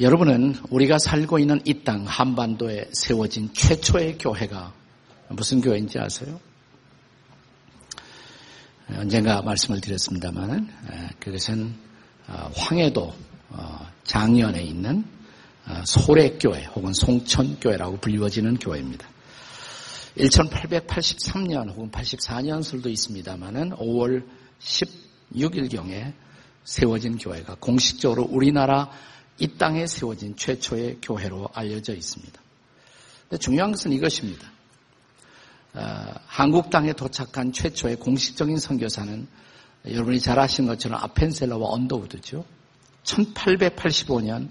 여러분은 우리가 살고 있는 이 땅 한반도에 세워진 최초의 교회가 무슨 교회인지 아세요? 언젠가 말씀을 드렸습니다만 그것은 어, 황해도 어, 장년에 있는 어, 소래교회 혹은 송천교회라고 불리워지는 교회입니다. 1883년 혹은 84년 설도 있습니다만은 5월 16일경에 세워진 교회가 공식적으로 우리나라 이 땅에 세워진 최초의 교회로 알려져 있습니다. 중요한 것은 이것입니다. 어, 한국 땅에 도착한 최초의 공식적인 선교사는 여러분이 잘 아시는 것처럼 아펜셀러와 언더우드죠. 1885년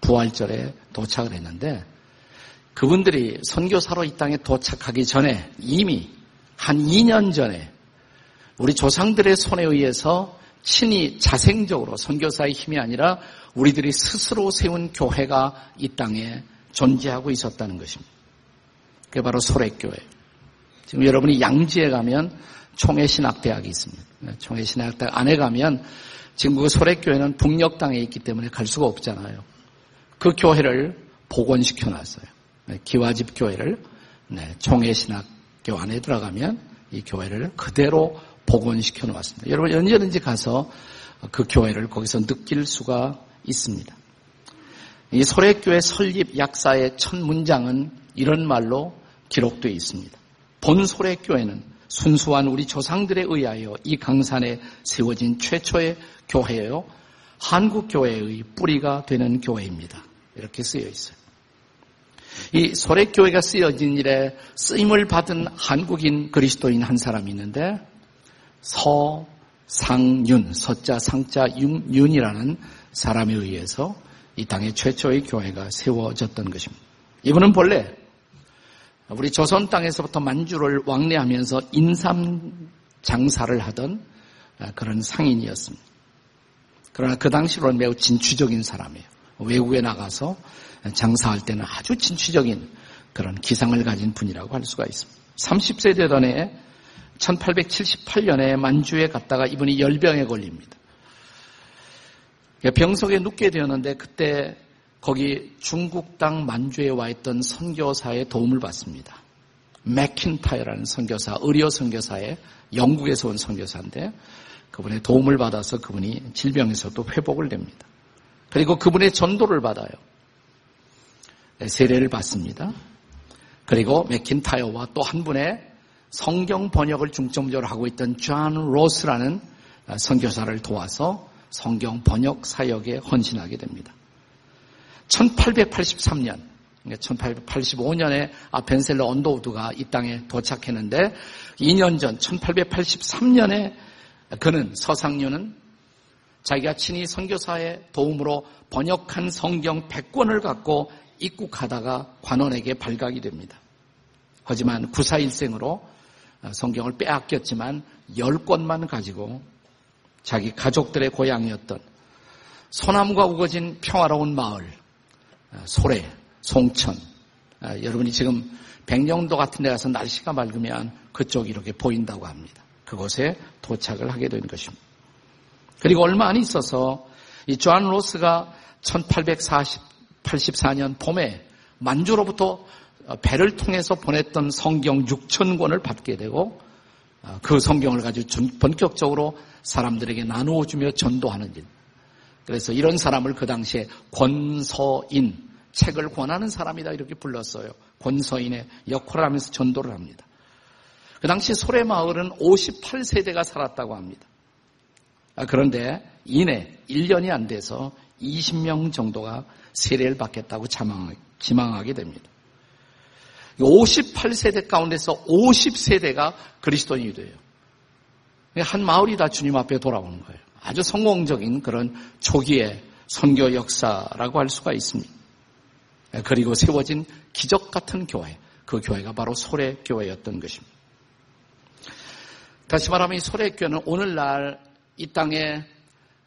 부활절에 도착을 했는데 그분들이 선교사로 이 땅에 도착하기 전에 이미 한 2년 전에 우리 조상들의 손에 의해서 친히 자생적으로 선교사의 힘이 아니라 우리들이 스스로 세운 교회가 이 땅에 존재하고 있었다는 것입니다. 그게 바로 소래교회. 지금 여러분이 양지에 가면 총회신학대학이 있습니다. 네, 총회신학대학 안에 가면 지금 그 소래교회는 북녘 땅에 있기 때문에 갈 수가 없잖아요. 그 교회를 복원시켜 놨어요. 네, 기와집 교회를 네, 총회신학교 안에 들어가면 이 교회를 그대로 복원시켜 놓았습니다. 여러분 언제든지 가서 그 교회를 거기서 느낄 수가 있습니다. 이 소래교회 설립 약사의 첫 문장은 이런 말로 기록되어 있습니다. 본 소래교회는 순수한 우리 조상들에 의하여 이 강산에 세워진 최초의 교회요. 한국 교회의 뿌리가 되는 교회입니다. 이렇게 쓰여 있어요. 이 소래교회가 쓰여진 일에 쓰임을 받은 한국인 그리스도인 한 사람이 있는데 서상윤, 서자 상자 윤 이라는 사람에 의해서 이 땅의 최초의 교회가 세워졌던 것입니다. 이분은 본래 우리 조선 땅에서부터 만주를 왕래하면서 인삼 장사를 하던 그런 상인이었습니다. 그러나 그 당시로는 매우 진취적인 사람이에요. 외국에 나가서 장사할 때는 아주 진취적인 그런 기상을 가진 분이라고 할 수가 있습니다. 30세 되던 해 1878년에 만주에 갔다가 이분이 열병에 걸립니다. 병석에 눕게 되었는데 그때 거기 중국 땅 만주에 와 있던 선교사의 도움을 받습니다. 맥킨타이어라는 선교사, 의료 선교사의 영국에서 온 선교사인데 그분의 도움을 받아서 그분이 질병에서도 회복을 됩니다. 그리고 그분의 전도를 받아요. 세례를 받습니다. 그리고 맥킨타이어와 또 한 분의 성경 번역을 중점적으로 하고 있던 존 로스라는 선교사를 도와서 성경 번역 사역에 헌신하게 됩니다. 1883년, 1885년에 아펜젤러 언더우드가 이 땅에 도착했는데 2년 전 1883년에 그는 서상류는 자기가 친히 선교사의 도움으로 번역한 성경 100권을 갖고 입국하다가 관원에게 발각이 됩니다. 하지만 구사일생으로 성경을 빼앗겼지만 10권만 가지고 자기 가족들의 고향이었던 소나무가 우거진 평화로운 마을 소래, 송천 여러분이 지금 백령도 같은 데 가서 날씨가 맑으면 그쪽이 이렇게 보인다고 합니다. 그곳에 도착을 하게 된 것입니다. 그리고 얼마 안 있어서 이조안 로스가 1884년 봄에 만주로부터 배를 통해서 보냈던 성경 6천 권을 받게 되고 그 성경을 가지고 본격적으로 사람들에게 나누어 주며 전도하는 일. 그래서 이런 사람을 그 당시에 권서인, 책을 권하는 사람이다 이렇게 불렀어요. 권서인의 역할을 하면서 전도를 합니다. 그 당시 소래 마을은 58세대가 살았다고 합니다. 아, 그런데 이내 1년이 안 돼서 20명 정도가 세례를 받겠다고 지망하게 됩니다. 58세대 가운데서 50세대가 그리스도인이 돼요. 한 마을이 다 주님 앞에 돌아오는 거예요. 아주 성공적인 그런 초기의 선교 역사라고 할 수가 있습니다. 그리고 세워진 기적 같은 교회, 그 교회가 바로 소래 교회였던 것입니다. 다시 말하면 이 소래 교회는 오늘날 이 땅에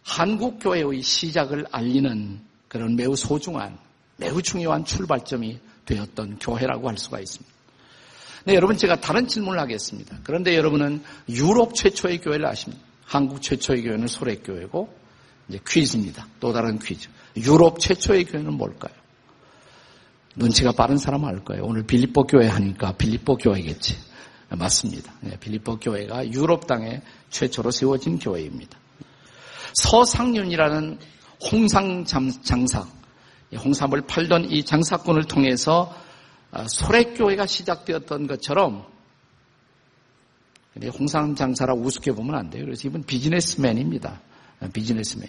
한국 교회의 시작을 알리는 그런 매우 소중한, 매우 중요한 출발점이 되었던 교회라고 할 수가 있습니다. 네, 여러분 제가 다른 질문을 하겠습니다. 그런데 여러분은 유럽 최초의 교회를 아십니까? 한국 최초의 교회는 소래교회고 이제 퀴즈입니다. 또 다른 퀴즈. 유럽 최초의 교회는 뭘까요? 눈치가 빠른 사람 알 거예요. 오늘 빌립보 교회 하니까 빌립보 교회겠지. 맞습니다. 네, 빌립보 교회가 유럽 땅에 최초로 세워진 교회입니다. 서상윤이라는 홍상 장사, 홍삼을 팔던 이 장사꾼을 통해서 아, 소래교회가 시작되었던 것처럼 홍상 장사라고 우습게 보면 안 돼요. 그래서 이분 비즈니스맨입니다. 아, 비즈니스맨.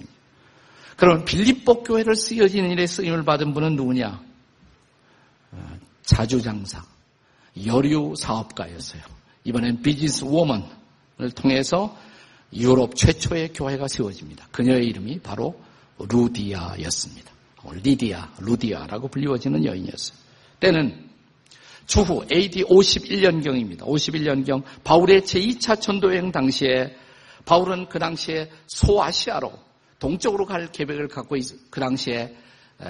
그러면 빌립보 교회를 쓰여진 일에 쓰임을 받은 분은 누구냐? 아, 자주장사, 여류 사업가였어요. 이번엔 비즈니스 워먼을 통해서 유럽 최초의 교회가 세워집니다. 그녀의 이름이 바로 루디아였습니다. 리디아, 루디아라고 불리워지는 여인이었어요. 때는 주후 AD 51년경입니다. 51년경 바울의 제2차 전도여행 당시에 바울은 그 당시에 소아시아로 동쪽으로 갈 계획을 갖고 있, 그 당시에 에,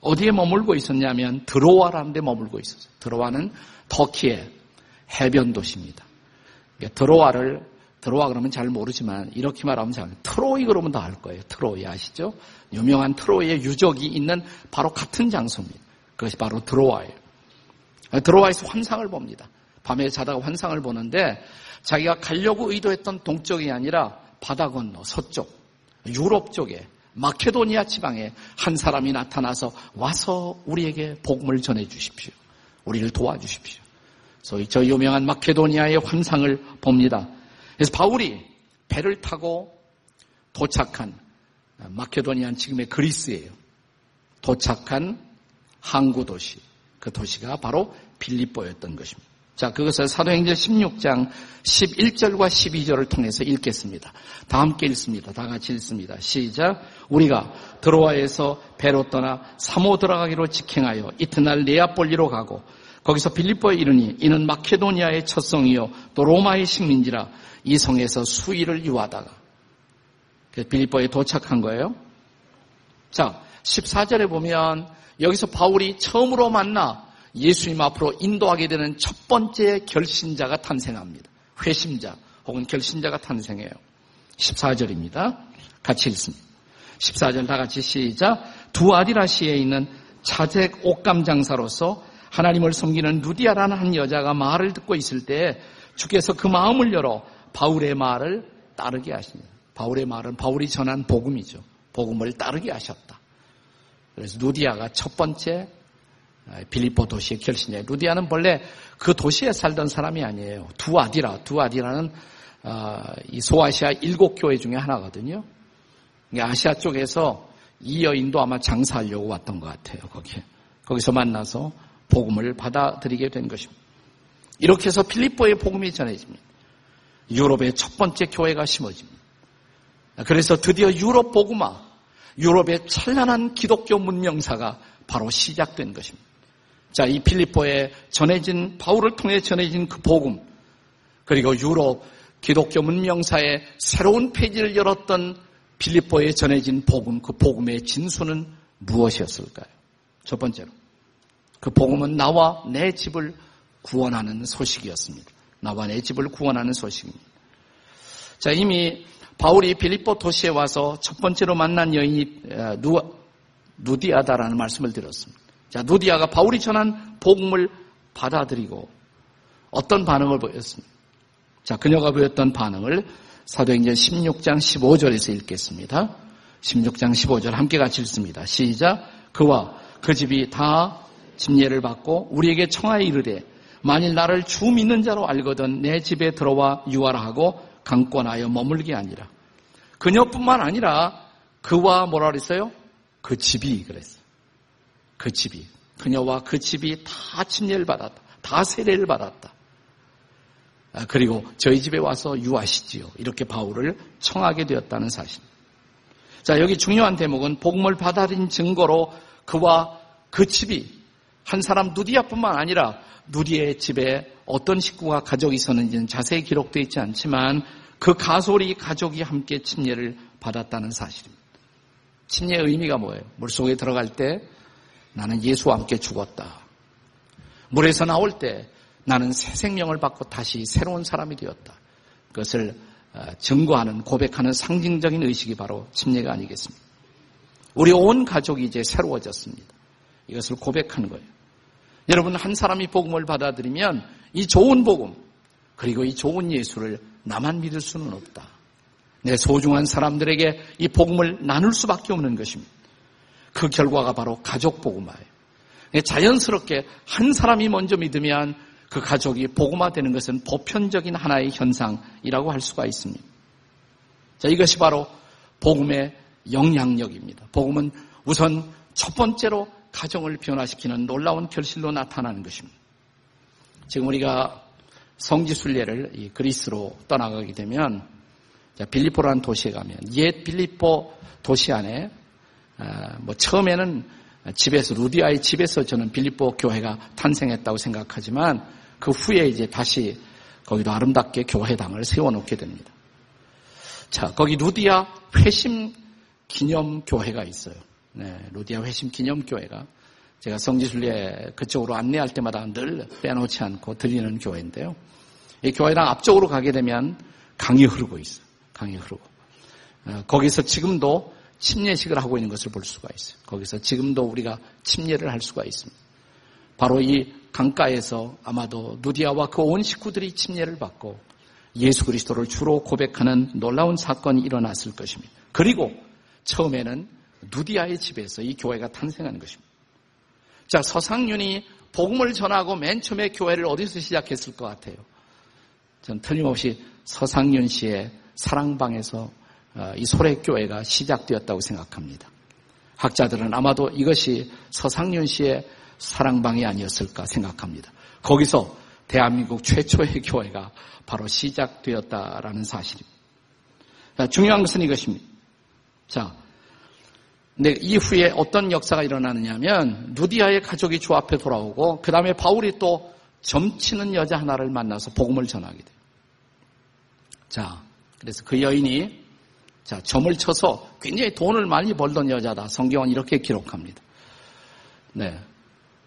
어디에 머물고 있었냐면 드로아라는 데 머물고 있었어요. 드로아는 터키의 해변 도시입니다. 드로아를 드로아 그러면 잘 모르지만 이렇게 말하면 잘 트로이 그러면 다 알 거예요. 트로이 아시죠? 유명한 트로이의 유적이 있는 바로 같은 장소입니다. 그것이 바로 드로아예요. 드로아에서 환상을 봅니다. 밤에 자다가 환상을 보는데 자기가 가려고 의도했던 동쪽이 아니라 바다 건너 서쪽 유럽 쪽에 마케도니아 지방에 한 사람이 나타나서 와서 우리에게 복음을 전해 주십시오. 우리를 도와주십시오. 소위 저 유명한 마케도니아의 환상을 봅니다. 그래서 바울이 배를 타고 도착한 마케도니아는 지금의 그리스예요. 도착한 항구 도시. 그 도시가 바로 빌립보였던 것입니다. 자, 그것을 사도행전 16장 11절과 12절을 통해서 읽겠습니다. 다 함께 읽습니다. 다 같이 읽습니다. 시작. 우리가 드로아에서 배로 떠나 사모 들어가기로 직행하여 이튿날 네아폴리로 가고 거기서 빌립보에 이르니 이는 마케도니아의 첫 성이요 또 로마의 식민지라 이 성에서 수일을 유하다가 빌립보에 도착한 거예요. 자, 14절에 보면 여기서 바울이 처음으로 만나 예수님 앞으로 인도하게 되는 첫 번째 결신자가 탄생합니다. 회심자 혹은 결신자가 탄생해요. 14절입니다. 같이 읽습니다. 14절 다 같이 시작. 두 아디라시에 있는 자색 옷감 장사로서 하나님을 섬기는 루디아라는 한 여자가 말을 듣고 있을 때 주께서 그 마음을 열어 바울의 말을 따르게 하십니다. 바울의 말은 바울이 전한 복음이죠. 복음을 따르게 하셨다. 그래서 루디아가 첫 번째 빌리포 도시의 결신자. 루디아는 본래 그 도시에 살던 사람이 아니에요. 두아디라, 두아디라는 어, 이 소아시아 일곱 교회 중에 하나거든요. 아시아 쪽에서 이 여인도 아마 장사하려고 왔던 것 같아요. 거기에 거기서 만나서 복음을 받아들이게 된 것입니다. 이렇게 해서 필리포의 복음이 전해집니다. 유럽의 첫 번째 교회가 심어집니다. 그래서 드디어 유럽 복음화, 유럽의 찬란한 기독교 문명사가 바로 시작된 것입니다. 자, 이 필리포에 전해진 바울을 통해 전해진 그 복음 그리고 유럽 기독교 문명사의 새로운 페이지를 열었던 필리포에 전해진 복음 그 복음의 진수는 무엇이었을까요? 첫 번째로 그 복음은 나와 내 집을 구원하는 소식이었습니다. 나와 내 집을 구원하는 소식입니다. 자, 이미 바울이 필리포 도시에 와서 첫 번째로 만난 여인이 누, 누디아다라는 말씀을 드렸습니다. 자, 누디아가 바울이 전한 복음을 받아들이고 어떤 반응을 보였습니까? 자, 그녀가 보였던 반응을 사도행전 16장 15절에서 읽겠습니다. 16장 15절 함께 같이 읽습니다. 시작. 그와 그 집이 다 침례를 받고 우리에게 청하에 이르되 만일 나를 주 믿는 자로 알거든 내 집에 들어와 유하라 하고 강권하여 머물게 아니라 그녀뿐만 아니라 그와 뭐라 그랬어요? 그 집이 그랬어요. 그 집이 그녀와 그 집이 다 침례를 받았다. 다 세례를 받았다. 아, 그리고 저희 집에 와서 유하시지요. 이렇게 바울을 청하게 되었다는 사실. 자, 여기 중요한 대목은 복음을 받아들인 증거로 그와 그 집이 한 사람 누디아뿐만 아니라 누디의 집에 어떤 식구가 가족이 있었는지는 자세히 기록되어 있지 않지만 그 가솔이 가족이 함께 침례를 받았다는 사실입니다. 침례의 의미가 뭐예요? 물속에 들어갈 때 나는 예수와 함께 죽었다. 물에서 나올 때 나는 새 생명을 받고 다시 새로운 사람이 되었다. 그것을 어, 증거하는 고백하는 상징적인 의식이 바로 침례가 아니겠습니까? 우리 온 가족이 이제 새로워졌습니다. 이것을 고백하는 거예요. 여러분 한 사람이 복음을 받아들이면 이 좋은 복음 그리고 이 좋은 예수를 나만 믿을 수는 없다. 내 소중한 사람들에게 이 복음을 나눌 수밖에 없는 것입니다. 그 결과가 바로 가족 복음화예요. 자연스럽게 한 사람이 먼저 믿으면 그 가족이 복음화되는 것은 보편적인 하나의 현상이라고 할 수가 있습니다. 자, 이것이 바로 복음의 영향력입니다. 복음은 우선 첫 번째로 가정을 변화시키는 놀라운 결실로 나타나는 것입니다. 지금 우리가 성지순례를 그리스로 떠나가게 되면 빌리포라는 도시에 가면 옛 빌리포 도시 안에 아, 뭐 처음에는 집에서 루디아의 집에서 저는 빌리포 교회가 탄생했다고 생각하지만 그 후에 이제 다시 거기도 아름답게 교회당을 세워놓게 됩니다. 자, 거기 루디아 회심 기념 교회가 있어요. 네, 루디아 회심 기념 교회가 제가 성지순례 그쪽으로 안내할 때마다 늘 빼놓지 않고 드리는 교회인데요. 이 교회랑 앞쪽으로 가게 되면 강이 흐르고 있어요. 강이 흐르고. 어, 거기서 지금도 침례식을 하고 있는 것을 볼 수가 있어요. 거기서 지금도 우리가 침례를 할 수가 있습니다. 바로 이 강가에서 아마도 누디아와 그 온 식구들이 침례를 받고 예수 그리스도를 주로 고백하는 놀라운 사건이 일어났을 것입니다. 그리고 처음에는 누디아의 집에서 이 교회가 탄생한 것입니다. 자, 서상윤이 복음을 전하고 맨 처음에 교회를 어디서 시작했을 것 같아요? 전 틀림없이 서상윤 씨의 사랑방에서 어, 이 소래교회가 시작되었다고 생각합니다. 학자들은 아마도 이것이 서상윤 씨의 사랑방이 아니었을까 생각합니다. 거기서 대한민국 최초의 교회가 바로 시작되었다라는 사실입니다. 중요한 것은 이것입니다. 자, 근 이후에 어떤 역사가 일어나느냐면 누디아의 가족이 주 앞에 돌아오고 그 다음에 바울이 또 점치는 여자 하나를 만나서 복음을 전하게 돼요. 자, 그래서 그 여인이 자, 점을 쳐서 굉장히 돈을 많이 벌던 여자다. 성경은 이렇게 기록합니다. 네.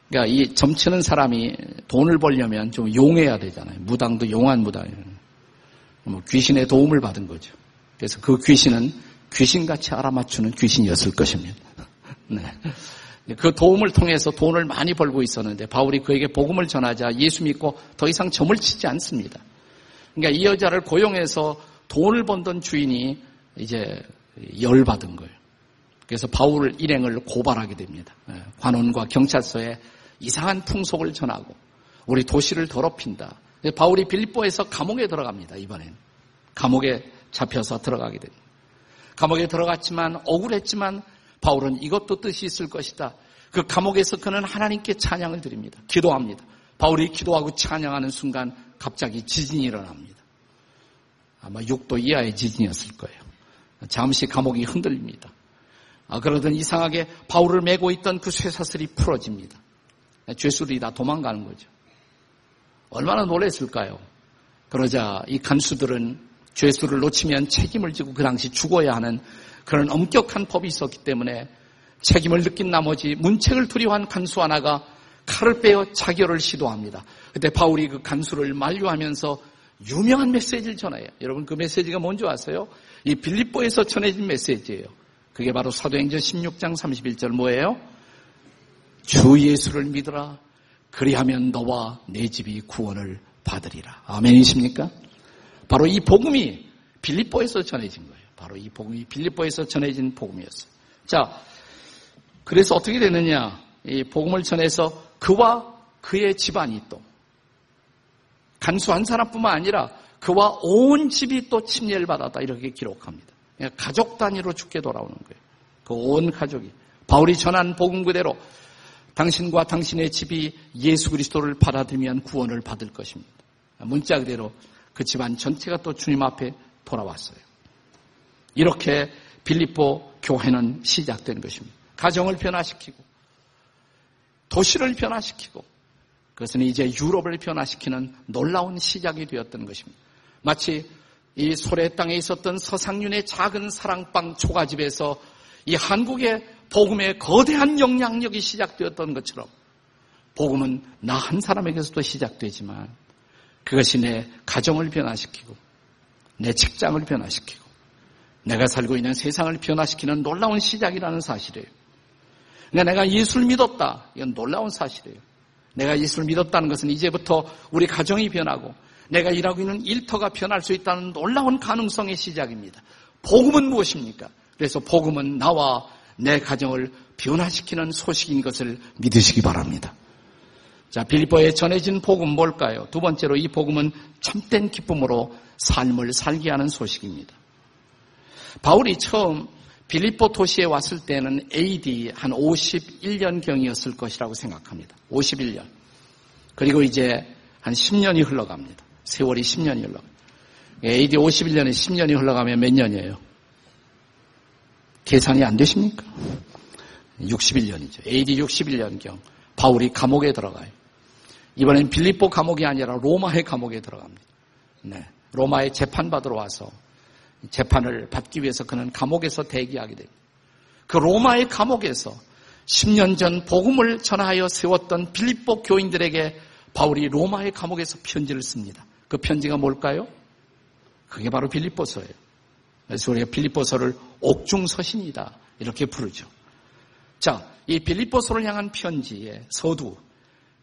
그러니까 이 점치는 사람이 돈을 벌려면 좀 용해야 되잖아요. 무당도 용한 무당이에요. 뭐 귀신의 도움을 받은 거죠. 그래서 그 귀신은 귀신같이 알아맞추는 귀신이었을 것입니다. 네. 그 도움을 통해서 돈을 많이 벌고 있었는데 바울이 그에게 복음을 전하자 예수 믿고 더 이상 점을 치지 않습니다. 그러니까 이 여자를 고용해서 돈을 번던 주인이 이제 열받은 거예요. 그래서 바울 일행을 고발하게 됩니다. 예, 관원과 경찰서에 이상한 풍속을 전하고 우리 도시를 더럽힌다. 바울이 빌립보에서 감옥에 들어갑니다. 이번엔 감옥에 잡혀서 들어가게 됩니다. 감옥에 들어갔지만 억울했지만 바울은 이것도 뜻이 있을 것이다. 그 감옥에서 그는 하나님께 찬양을 드립니다. 기도합니다. 바울이 기도하고 찬양하는 순간 갑자기 지진이 일어납니다. 아마 6도 이하의 지진이었을 거예요. 잠시 감옥이 흔들립니다. 아, 그러던 이상하게 바울을 메고 있던 그 쇠사슬이 풀어집니다. 죄수들이 다 도망가는 거죠. 얼마나 놀랐을까요? 그러자 이 간수들은 죄수를 놓치면 책임을 지고 그 당시 죽어야 하는 그런 엄격한 법이 있었기 때문에 책임을 느낀 나머지 문책을 두려워한 간수 하나가 칼을 빼어 자결을 시도합니다. 그때 바울이 그 간수를 만류하면서 유명한 메시지를 전해요. 여러분 그 메시지가 뭔지 아세요? 이 빌립보에서 전해진 메시지예요. 그게 바로 사도행전 16장 31절 뭐예요? 주 예수를 믿으라. 그리하면 너와 내 집이 구원을 받으리라. 아멘이십니까? 바로 이 복음이 빌립보에서 전해진 거예요. 바로 이 복음이 빌립보에서 전해진 복음이었어요. 자, 그래서 어떻게 되느냐? 이 복음을 전해서 그와 그의 집안이 또 간수 한 사람뿐만 아니라 그와 온 집이 또 침례를 받았다 이렇게 기록합니다. 그러니까 가족 단위로 죽게 돌아오는 거예요. 그 온 가족이 바울이 전한 복음 그대로 당신과 당신의 집이 예수 그리스도를 받아들이면 구원을 받을 것입니다. 문자 그대로 그 집안 전체가 또 주님 앞에 돌아왔어요. 이렇게 빌립보 교회는 시작된 것입니다. 가정을 변화시키고 도시를 변화시키고 그것은 이제 유럽을 변화시키는 놀라운 시작이 되었던 것입니다. 마치 이 소래 땅에 있었던 서상윤의 작은 사랑방 초가집에서 이 한국의 복음의 거대한 영향력이 시작되었던 것처럼 복음은 나 한 사람에게서도 시작되지만 그것이 내 가정을 변화시키고 내 직장을 변화시키고 내가 살고 있는 세상을 변화시키는 놀라운 시작이라는 사실이에요. 그러니까 내가 예수를 믿었다. 이건 놀라운 사실이에요. 내가 예수를 믿었다는 것은 이제부터 우리 가정이 변하고 내가 일하고 있는 일터가 변할 수 있다는 놀라운 가능성의 시작입니다. 복음은 무엇입니까? 그래서 복음은 나와 내 가정을 변화시키는 소식인 것을 믿으시기 바랍니다. 자, 빌리보에 전해진 복음 뭘까요? 두 번째로 이 복음은 참된 기쁨으로 삶을 살게 하는 소식입니다. 바울이 처음 빌리보 도시에 왔을 때는 AD 한 51년경이었을 것이라고 생각합니다. 51년. 그리고 이제 한 10년이 흘러갑니다. 세월이 10년이 흘러. AD 51년에 10년이 흘러가면 몇 년이에요? 계산이 안 되십니까? 61년이죠. AD 61년경 바울이 감옥에 들어가요. 이번엔 빌립보 감옥이 아니라 로마의 감옥에 들어갑니다. 네. 로마에 재판받으러 와서 재판을 받기 위해서 그는 감옥에서 대기하게 됩니다. 그 로마의 감옥에서 10년 전 복음을 전하여 세웠던 빌립보 교인들에게 바울이 로마의 감옥에서 편지를 씁니다. 그 편지가 뭘까요? 그게 바로 빌립보서예요. 그래서 우리가 빌립보서를 옥중서신이다 이렇게 부르죠. 자, 이 빌립보서를 향한 편지의 서두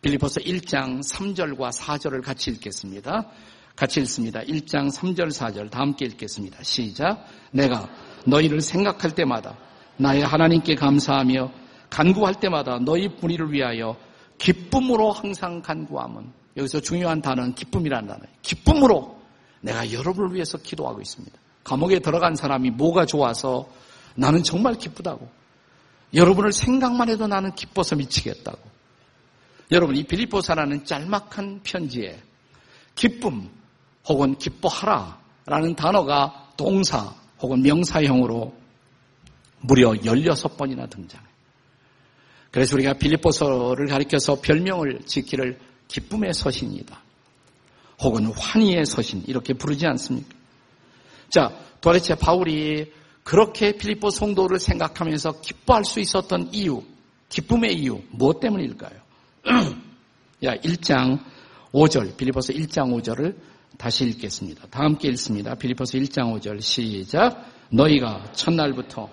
빌립보서 1장 3절과 4절을 같이 읽겠습니다. 같이 읽습니다. 1장 3절 4절 다 함께 읽겠습니다. 시작. 내가 너희를 생각할 때마다 나의 하나님께 감사하며 간구할 때마다 너희 분리를 위하여 기쁨으로 항상 간구함은 여기서 중요한 단어는 기쁨이라는 단어예요. 기쁨으로 내가 여러분을 위해서 기도하고 있습니다. 감옥에 들어간 사람이 뭐가 좋아서 나는 정말 기쁘다고. 여러분을 생각만 해도 나는 기뻐서 미치겠다고. 여러분, 이 빌리포사라는 짤막한 편지에 기쁨 혹은 기뻐하라 라는 단어가 동사 혹은 명사형으로 무려 16번이나 등장해요. 그래서 우리가 빌리포서를 가리켜서 별명을 짓기를 기쁨의 서신이다. 혹은 환희의 서신 이렇게 부르지 않습니까? 자, 도대체 바울이 그렇게 필리포 성도를 생각하면서 기뻐할 수 있었던 이유, 기쁨의 이유, 무엇 때문일까요? 야, 1장 5절, 빌리포스 1장 5절을 다시 읽겠습니다. 다 함께 읽습니다. 빌리포스 1장 5절 시작. 너희가 첫날부터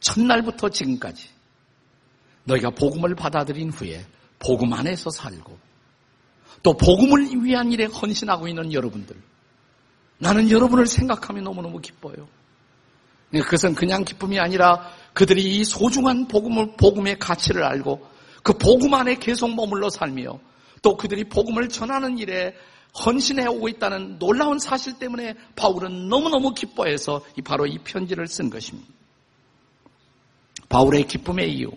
첫날부터 지금까지 너희가 복음을 받아들인 후에 복음 안에서 살고 또 복음을 위한 일에 헌신하고 있는 여러분들 나는 여러분을 생각하며 너무너무 기뻐요. 그것은 그냥 기쁨이 아니라 그들이 이 소중한 복음을 복음의 가치를 알고 그 복음 안에 계속 머물러 살며 또 그들이 복음을 전하는 일에 헌신해 오고 있다는 놀라운 사실 때문에 바울은 너무너무 기뻐해서 바로 이 편지를 쓴 것입니다. 바울의 기쁨의 이유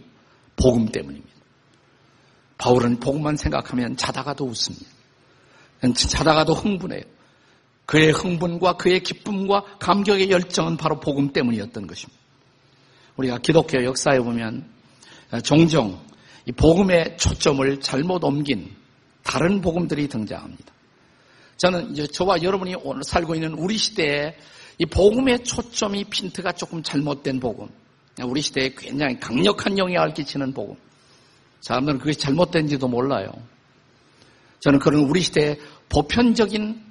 복음 때문입니다. 바울은 복음만 생각하면 자다가도 웃습니다. 자다가도 흥분해요. 그의 흥분과 그의 기쁨과 감격의 열정은 바로 복음 때문이었던 것입니다. 우리가 기독교 역사에 보면 종종 이 복음의 초점을 잘못 옮긴 다른 복음들이 등장합니다. 저는 저와 여러분이 오늘 살고 있는 우리 시대에 이 복음의 초점이 핀트가 조금 잘못된 복음, 우리 시대에 굉장히 강력한 영향을 끼치는 복음. 사람들은 그것이 잘못된지도 몰라요. 저는 그런 우리 시대에 보편적인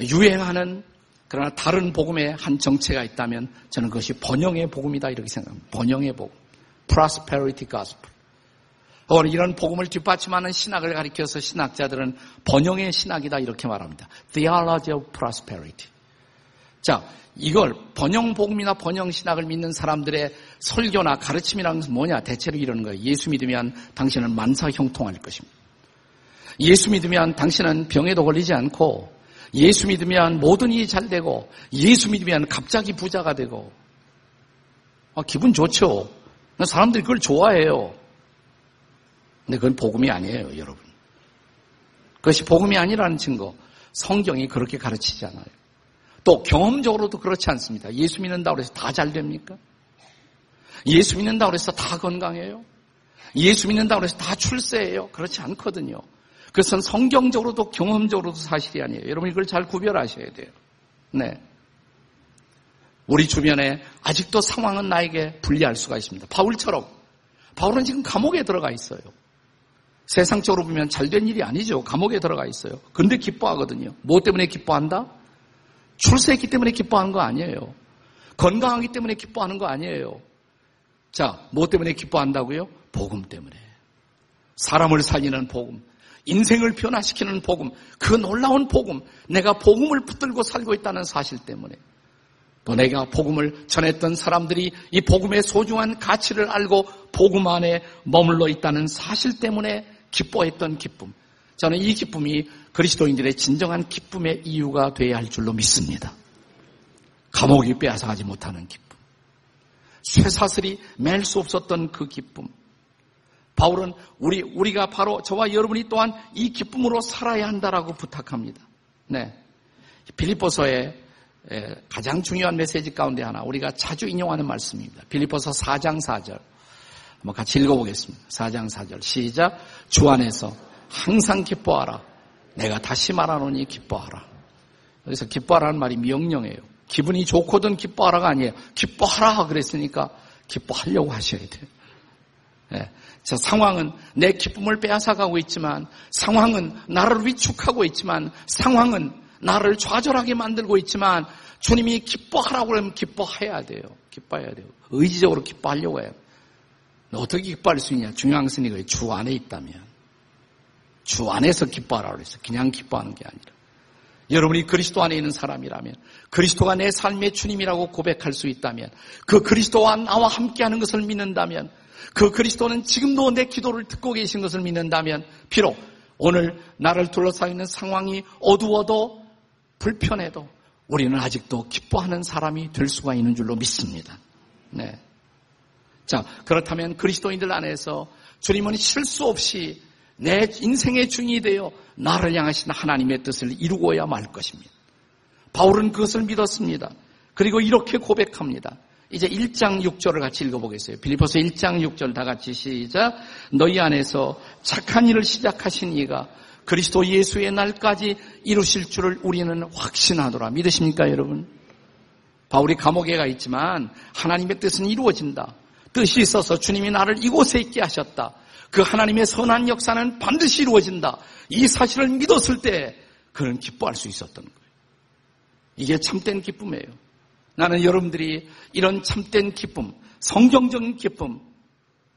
유행하는 그러나 다른 복음의 한 정체가 있다면 저는 그것이 번영의 복음이다 이렇게 생각합니다. 번영의 복음. prosperity gospel. 이런 복음을 뒷받침하는 신학을 가리켜서 신학자들은 번영의 신학이다 이렇게 말합니다. theology of prosperity. 자, 이걸 번영 복음이나 번영 신학을 믿는 사람들의 설교나 가르침이라는 것은 뭐냐? 대체로 이러는 거예요. 예수 믿으면 당신은 만사 형통할 것입니다. 예수 믿으면 당신은 병에도 걸리지 않고 예수 믿으면 모든 일이 잘 되고 예수 믿으면 갑자기 부자가 되고 아, 기분 좋죠. 사람들이 그걸 좋아해요. 근데 그건 복음이 아니에요, 여러분. 그것이 복음이 아니라는 증거. 성경이 그렇게 가르치지 않아요. 또 경험적으로도 그렇지 않습니다. 예수 믿는다고 해서 다 잘 됩니까? 예수 믿는다고 해서 다 건강해요? 예수 믿는다고 해서 다 출세해요? 그렇지 않거든요. 그것은 성경적으로도 경험적으로도 사실이 아니에요. 여러분 이걸 잘 구별하셔야 돼요. 네. 우리 주변에 아직도 상황은 나에게 불리할 수가 있습니다. 바울처럼. 바울은 지금 감옥에 들어가 있어요. 세상적으로 보면 잘된 일이 아니죠. 감옥에 들어가 있어요. 근데 기뻐하거든요. 뭐 때문에 기뻐한다? 출세했기 때문에 기뻐하는 거 아니에요. 건강하기 때문에 기뻐하는 거 아니에요. 자, 뭐 때문에 기뻐한다고요? 복음 때문에. 사람을 살리는 복음, 인생을 변화시키는 복음, 그 놀라운 복음, 내가 복음을 붙들고 살고 있다는 사실 때문에. 또 내가 복음을 전했던 사람들이 이 복음의 소중한 가치를 알고 복음 안에 머물러 있다는 사실 때문에 기뻐했던 기쁨. 저는 이 기쁨이 그리스도인들의 진정한 기쁨의 이유가 되어야 할 줄로 믿습니다. 감옥이 빼앗아가지 못하는 기쁨. 쇠사슬이 맬 수 없었던 그 기쁨. 바울은 우리, 우리가 바로 저와 여러분이 또한 이 기쁨으로 살아야 한다라고 부탁합니다. 네. 빌립보서의 가장 중요한 메시지 가운데 하나, 우리가 자주 인용하는 말씀입니다. 빌립보서 4장 4절. 한번 같이 읽어보겠습니다. 4장 4절. 시작. 주 안에서 항상 기뻐하라. 내가 다시 말하노니 기뻐하라. 여기서 기뻐하라는 말이 명령이에요. 기분이 좋거든 기뻐하라가 아니에요. 기뻐하라 그랬으니까 기뻐하려고 하셔야 돼요. 네. 자, 상황은 내 기쁨을 빼앗아가고 있지만, 상황은 나를 위축하고 있지만, 상황은 나를 좌절하게 만들고 있지만, 주님이 기뻐하라고 그러면 기뻐해야 돼요. 기뻐해야 돼요. 의지적으로 기뻐하려고 해요. 어떻게 기뻐할 수 있냐? 중요한 것은 이거예요. 주 안에 있다면. 주 안에서 기뻐하라고 그랬어요. 그냥 기뻐하는 게 아니라. 여러분이 그리스도 안에 있는 사람이라면, 그리스도가 내 삶의 주님이라고 고백할 수 있다면, 그 그리스도와 나와 함께하는 것을 믿는다면, 그 그리스도는 지금도 내 기도를 듣고 계신 것을 믿는다면, 비록 오늘 나를 둘러싸여 있는 상황이 어두워도 불편해도 우리는 아직도 기뻐하는 사람이 될 수가 있는 줄로 믿습니다. 네. 자, 그렇다면 그리스도인들 안에서 주님은 실수 없이 내 인생의 주인이 되어 나를 향하신 하나님의 뜻을 이루어야 말 것입니다. 바울은 그것을 믿었습니다. 그리고 이렇게 고백합니다. 이제 1장 6절을 같이 읽어보겠어요. 빌리포스 1장 6절 다 같이 시작. 너희 안에서 착한 일을 시작하신 이가 그리스도 예수의 날까지 이루실 줄을 우리는 확신하노라. 믿으십니까, 여러분? 바울이 감옥에 가 있지만 하나님의 뜻은 이루어진다. 뜻이 있어서 주님이 나를 이곳에 있게 하셨다. 그 하나님의 선한 역사는 반드시 이루어진다. 이 사실을 믿었을 때 그는 기뻐할 수 있었던 거예요. 이게 참된 기쁨이에요. 나는 여러분들이 이런 참된 기쁨, 성경적인 기쁨,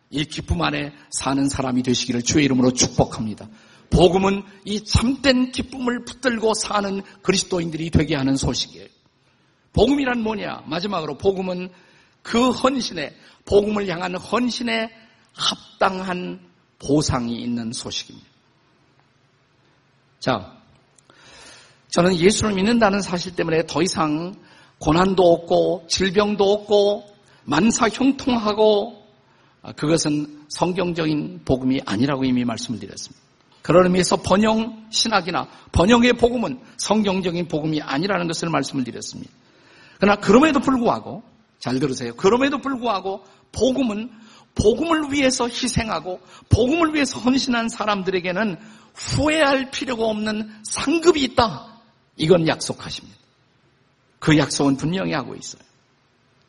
이 기쁨 안에 사는 사람이 되시기를 주의 이름으로 축복합니다. 복음은 이 참된 기쁨을 붙들고 사는 그리스도인들이 되게 하는 소식이에요. 복음이란 뭐냐? 마지막으로 복음은 그 헌신에, 복음을 향한 헌신에 합당한 보상이 있는 소식입니다. 자, 저는 예수를 믿는다는 사실 때문에 더 이상 고난도 없고 질병도 없고 만사 형통하고 그것은 성경적인 복음이 아니라고 이미 말씀을 드렸습니다. 그런 의미에서 번영 신학이나 번영의 복음은 성경적인 복음이 아니라는 것을 말씀을 드렸습니다. 그러나 그럼에도 불구하고 잘 들으세요. 그럼에도 불구하고 복음은 복음을 위해서 희생하고 복음을 위해서 헌신한 사람들에게는 후회할 필요가 없는 상급이 있다. 이건 약속하십니다. 그 약속은 분명히 하고 있어요.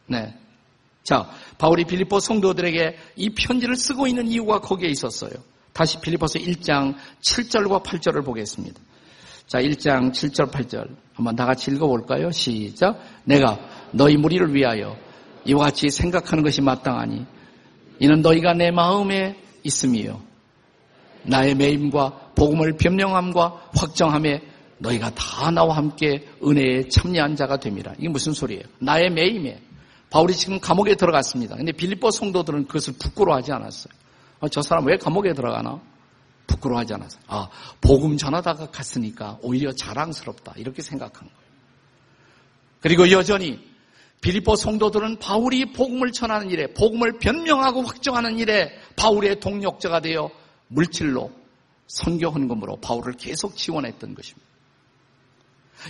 네. 자, 바울이 빌리포 성도들에게 이 편지를 쓰고 있는 이유가 거기에 있었어요. 다시 빌리포서 1장 7절과 8절을 보겠습니다. 자, 1장 7절 8절 한번 다 같이 읽어볼까요? 시작. 내가 너희 무리를 위하여 이와 같이 생각하는 것이 마땅하니 이는 너희가 내 마음에 있음이요. 나의 매임과 복음을 변명함과 확정함에 너희가 다 나와 함께 은혜에 참여한 자가 됩니다. 이게 무슨 소리예요? 나의 매임에. 바울이 지금 감옥에 들어갔습니다. 근데 빌립보 성도들은 그것을 부끄러워하지 않았어요. 아, 저 사람 왜 감옥에 들어가나? 부끄러워하지 않았어요. 아, 복음 전하다가 갔으니까 오히려 자랑스럽다. 이렇게 생각한 거예요. 그리고 여전히 빌립보 성도들은 바울이 복음을 전하는 일에 복음을 변명하고 확정하는 일에 바울의 동력자가 되어 물질로 선교 헌금으로 바울을 계속 지원했던 것입니다.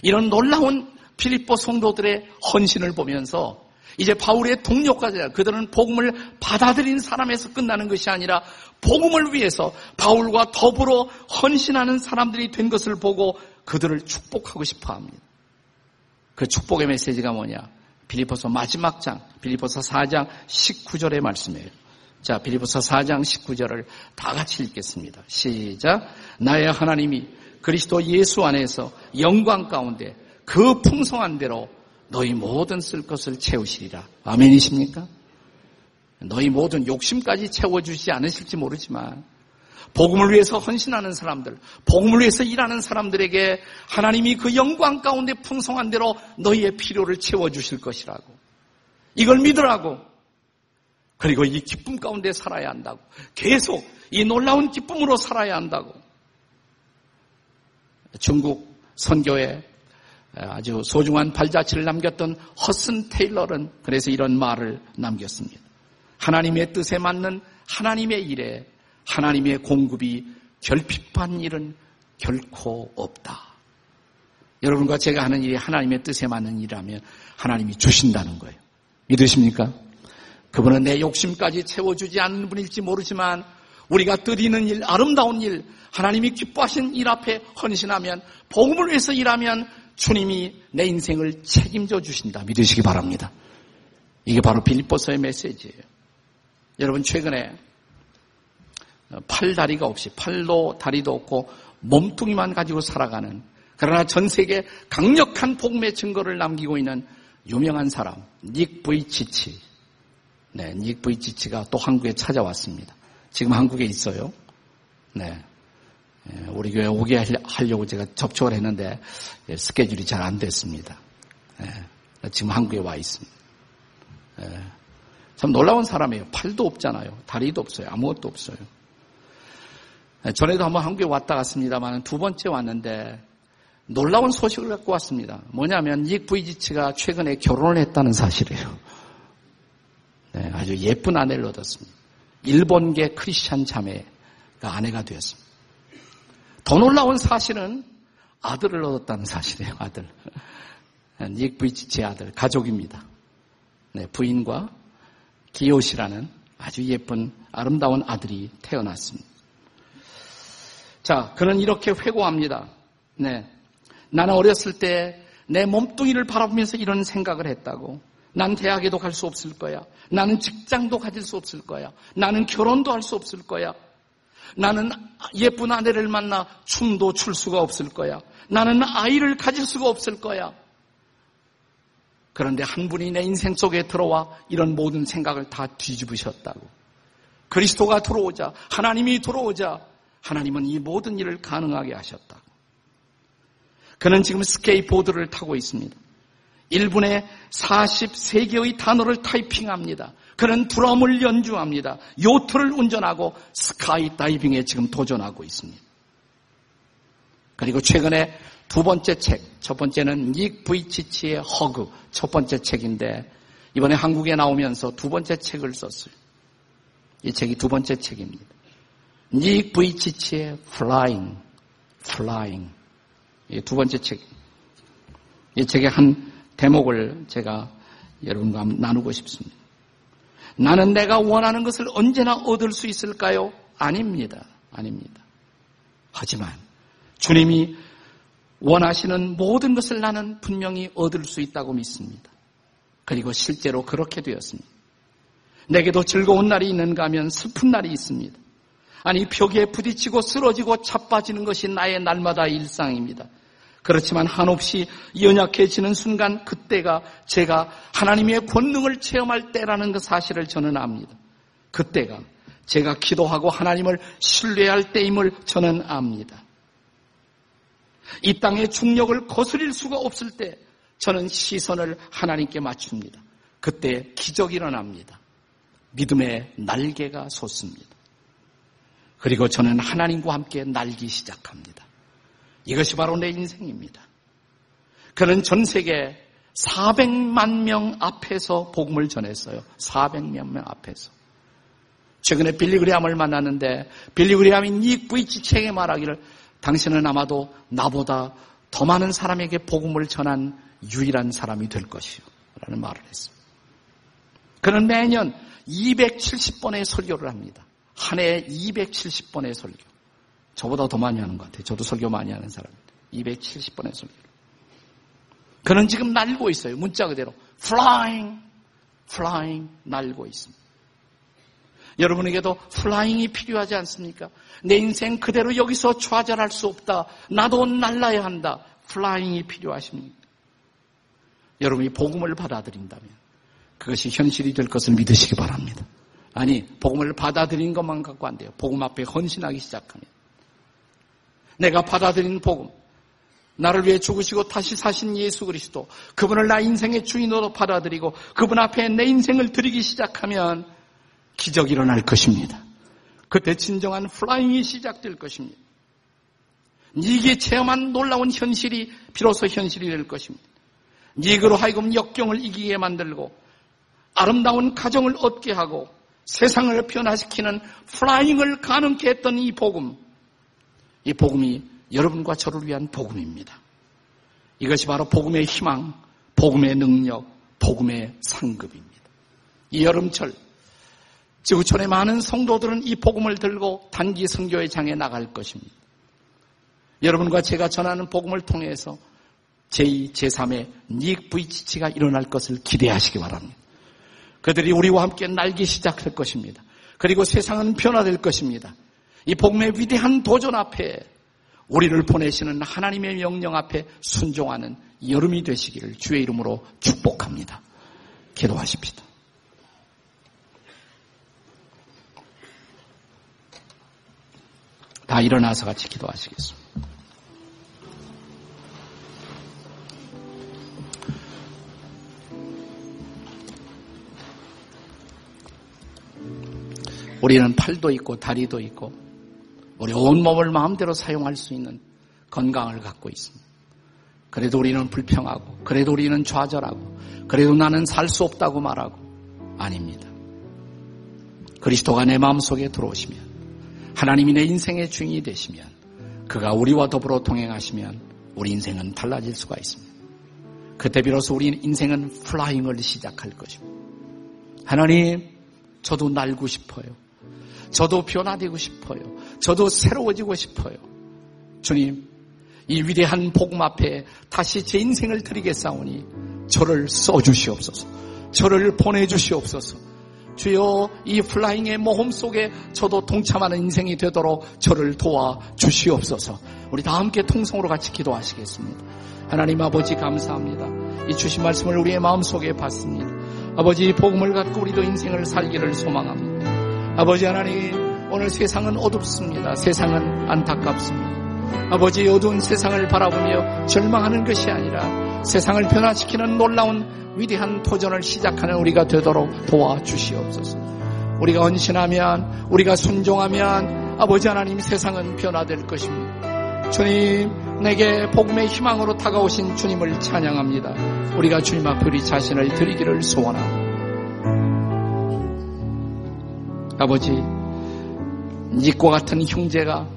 이런 놀라운 필리포 성도들의 헌신을 보면서 이제 바울의 동력까지 그들은 복음을 받아들인 사람에서 끝나는 것이 아니라 복음을 위해서 바울과 더불어 헌신하는 사람들이 된 것을 보고 그들을 축복하고 싶어 합니다. 그 축복의 메시지가 뭐냐? 빌리포서 마지막 장, 빌리포서 4장 19절의 말씀이에요. 자, 빌리보서 4장 19절을 다 같이 읽겠습니다. 시작. 나의 하나님이 그리스도 예수 안에서 영광 가운데 그 풍성한 대로 너희 모든 쓸 것을 채우시리라. 아멘이십니까? 너희 모든 욕심까지 채워주시지 않으실지 모르지만 복음을 위해서 헌신하는 사람들, 복음을 위해서 일하는 사람들에게 하나님이 그 영광 가운데 풍성한 대로 너희의 필요를 채워주실 것이라고. 이걸 믿으라고. 그리고 이 기쁨 가운데 살아야 한다고. 계속 이 놀라운 기쁨으로 살아야 한다고. 중국 선교에 아주 소중한 발자취를 남겼던 허슨 테일러는 그래서 이런 말을 남겼습니다. 하나님의 뜻에 맞는 하나님의 일에 하나님의 공급이 결핍한 일은 결코 없다. 여러분과 제가 하는 일이 하나님의 뜻에 맞는 일이라면 하나님이 주신다는 거예요. 믿으십니까? 그분은 내 욕심까지 채워주지 않는 분일지 모르지만 우리가 드리는 일, 아름다운 일, 하나님이 기뻐하신 일 앞에 헌신하면 복음을 위해서 일하면 주님이 내 인생을 책임져 주신다. 믿으시기 바랍니다. 이게 바로 빌립보서의 메시지예요. 여러분 최근에 팔 다리가 없이 팔도 다리도 없고 몸뚱이만 가지고 살아가는 그러나 전 세계 강력한 복음의 증거를 남기고 있는 유명한 사람 닉 브이치치 네, 닉 브이치치가 또 한국에 찾아왔습니다. 지금 한국에 있어요. 네. 예, 우리 교회 오게 하려고 제가 접촉을 했는데 예, 스케줄이 잘 안 됐습니다. 예, 지금 한국에 와 있습니다. 참 놀라운 사람이에요. 팔도 없잖아요. 다리도 없어요. 아무것도 없어요. 전에도 한번 한국에 왔다 갔습니다만 두 번째 왔는데 놀라운 소식을 갖고 왔습니다. 뭐냐면 닉 브이지치가 최근에 결혼을 했다는 사실이에요. 네, 아주 예쁜 아내를 얻었습니다. 일본계 크리스찬 자매가 아내가 되었습니다. 더 놀라운 사실은 아들을 얻었다는 사실이에요. 아들. 닉 브이지치의 아들, 가족입니다. 네, 부인과 기요시라는 아주 예쁜 아름다운 아들이 태어났습니다. 자, 그는 이렇게 회고합니다. 네. 나는 어렸을 때 내 몸뚱이를 바라보면서 이런 생각을 했다고. 난 대학에도 갈 수 없을 거야. 나는 직장도 가질 수 없을 거야. 나는 결혼도 할 수 없을 거야. 나는 예쁜 아내를 만나 춤도 출 수가 없을 거야. 나는 아이를 가질 수가 없을 거야. 그런데 한 분이 내 인생 속에 들어와 이런 모든 생각을 다 뒤집으셨다고. 그리스도가 들어오자, 하나님이 들어오자, 하나님은 이 모든 일을 가능하게 하셨다. 그는 지금 스케이보드를 타고 있습니다. 1분에 43개의 단어를 타이핑합니다. 그는 드럼을 연주합니다. 요트를 운전하고 스카이 다이빙에 지금 도전하고 있습니다. 그리고 최근에 두 번째 책, 첫 번째는 닉 브이치치의 허그, 첫 번째 책인데 이번에 한국에 나오면서 두 번째 책을 썼어요. 이 책이 두 번째 책입니다. 닉 브이치치의 Flying, Flying. 두 번째 책. 이 책의 한 대목을 제가 여러분과 나누고 싶습니다. 나는 내가 원하는 것을 언제나 얻을 수 있을까요? 아닙니다. 아닙니다. 하지만 주님이 원하시는 모든 것을 나는 분명히 얻을 수 있다고 믿습니다. 그리고 실제로 그렇게 되었습니다. 내게도 즐거운 날이 있는가 하면 슬픈 날이 있습니다. 아니 벽에 부딪히고 쓰러지고 자빠지는 것이 나의 날마다 일상입니다. 그렇지만 한없이 연약해지는 순간 그때가 제가 하나님의 권능을 체험할 때라는 그 사실을 저는 압니다. 그때가 제가 기도하고 하나님을 신뢰할 때임을 저는 압니다. 이 땅의 중력을 거스릴 수가 없을 때 저는 시선을 하나님께 맞춥니다. 그때 기적이 일어납니다. 믿음의 날개가 솟습니다. 그리고 저는 하나님과 함께 날기 시작합니다. 이것이 바로 내 인생입니다. 그는 전 세계 400만 명 앞에서 복음을 전했어요. 400만 명 앞에서. 최근에 빌리 그리암을 만났는데 빌리 그리암이 닉 브이치 책에 말하기를 당신은 아마도 나보다 더 많은 사람에게 복음을 전한 유일한 사람이 될 것이요. 라는 말을 했어요. 그는 매년 270번의 설교를 합니다. 한 해에 270번의 설교. 저보다 더 많이 하는 것 같아요. 저도 설교 많이 하는 사람입니다. 270번의 설교. 그는 지금 날고 있어요. 문자 그대로. flying, flying, 날고 있습니다. 여러분에게도 플라잉이 필요하지 않습니까? 내 인생 그대로 여기서 좌절할 수 없다. 나도 날라야 한다. 플라잉이 필요하십니까? 여러분이 복음을 받아들인다면 그것이 현실이 될 것을 믿으시기 바랍니다. 아니, 복음을 받아들인 것만 갖고 안 돼요. 복음 앞에 헌신하기 시작하면. 내가 받아들인 복음, 나를 위해 죽으시고 다시 사신 예수 그리스도, 그분을 나 인생의 주인으로 받아들이고 그분 앞에 내 인생을 드리기 시작하면 기적이 일어날 것입니다. 그때 진정한 flying이 시작될 것입니다. 닉이 체험한 놀라운 현실이 비로소 현실이 될 것입니다. 닉으로 하여금 역경을 이기게 만들고 아름다운 가정을 얻게 하고 세상을 변화시키는 flying을 가능케 했던 이 복음, 이 복음이 여러분과 저를 위한 복음입니다. 이것이 바로 복음의 희망, 복음의 능력, 복음의 상급입니다. 이 여름철, 지구촌의 많은 성도들은 이 복음을 들고 단기 선교의 장에 나갈 것입니다. 여러분과 제가 전하는 복음을 통해서 제2, 제3의 닉 브이치치가 일어날 것을 기대하시기 바랍니다. 그들이 우리와 함께 날기 시작할 것입니다. 그리고 세상은 변화될 것입니다. 이 복음의 위대한 도전 앞에 우리를 보내시는 하나님의 명령 앞에 순종하는 여름이 되시기를 주의 이름으로 축복합니다. 기도하십시다. 다 일어나서 같이 기도하시겠습니다. 우리는 팔도 있고 다리도 있고 우리 온 몸을 마음대로 사용할 수 있는 건강을 갖고 있습니다. 그래도 우리는 불평하고 그래도 우리는 좌절하고 그래도 나는 살 수 없다고 말하고 아닙니다. 그리스도가 내 마음속에 들어오시면 하나님이 내 인생의 주인이 되시면 그가 우리와 더불어 동행하시면 우리 인생은 달라질 수가 있습니다. 그때 비로소 우리 인생은 플라잉을 시작할 것입니다. 하나님, 저도 날고 싶어요. 저도 변화되고 싶어요. 저도 새로워지고 싶어요. 주님, 이 위대한 복음 앞에 다시 제 인생을 드리겠사오니 저를 써주시옵소서. 저를 보내주시옵소서. 주여 이 플라잉의 모험 속에 저도 동참하는 인생이 되도록 저를 도와 주시옵소서. 우리 다 함께 통성으로 같이 기도하시겠습니다. 하나님 아버지 감사합니다. 이 주신 말씀을 우리의 마음속에 받습니다. 아버지 복음을 갖고 우리도 인생을 살기를 소망합니다. 아버지 하나님, 오늘 세상은 어둡습니다. 세상은 안타깝습니다. 아버지 어두운 세상을 바라보며 절망하는 것이 아니라 세상을 변화시키는 놀라운 위대한 도전을 시작하는 우리가 되도록 도와주시옵소서. 우리가 헌신하면, 우리가 순종하면 아버지 하나님 세상은 변화될 것입니다. 주님, 내게 복음의 희망으로 다가오신 주님을 찬양합니다. 우리가 주님 앞에 우리 자신을 드리기를 소원합니다. 아버지, 니과 같은 형제가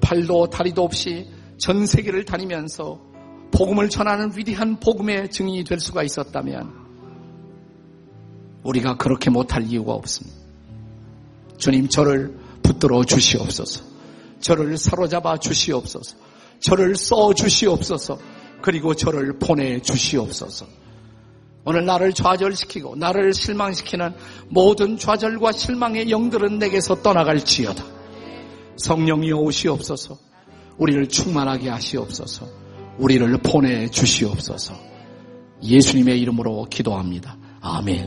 팔도 다리도 없이 전 세계를 다니면서 복음을 전하는 위대한 복음의 증인이 될 수가 있었다면 우리가 그렇게 못할 이유가 없습니다. 주님 저를 붙들어 주시옵소서. 저를 사로잡아 주시옵소서. 저를 써 주시옵소서. 그리고 저를 보내 주시옵소서. 오늘 나를 좌절시키고 나를 실망시키는 모든 좌절과 실망의 영들은 내게서 떠나갈지어다. 성령이 오시옵소서. 우리를 충만하게 하시옵소서. 우리를 보내 주시옵소서. 예수님의 이름으로 기도합니다. 아멘.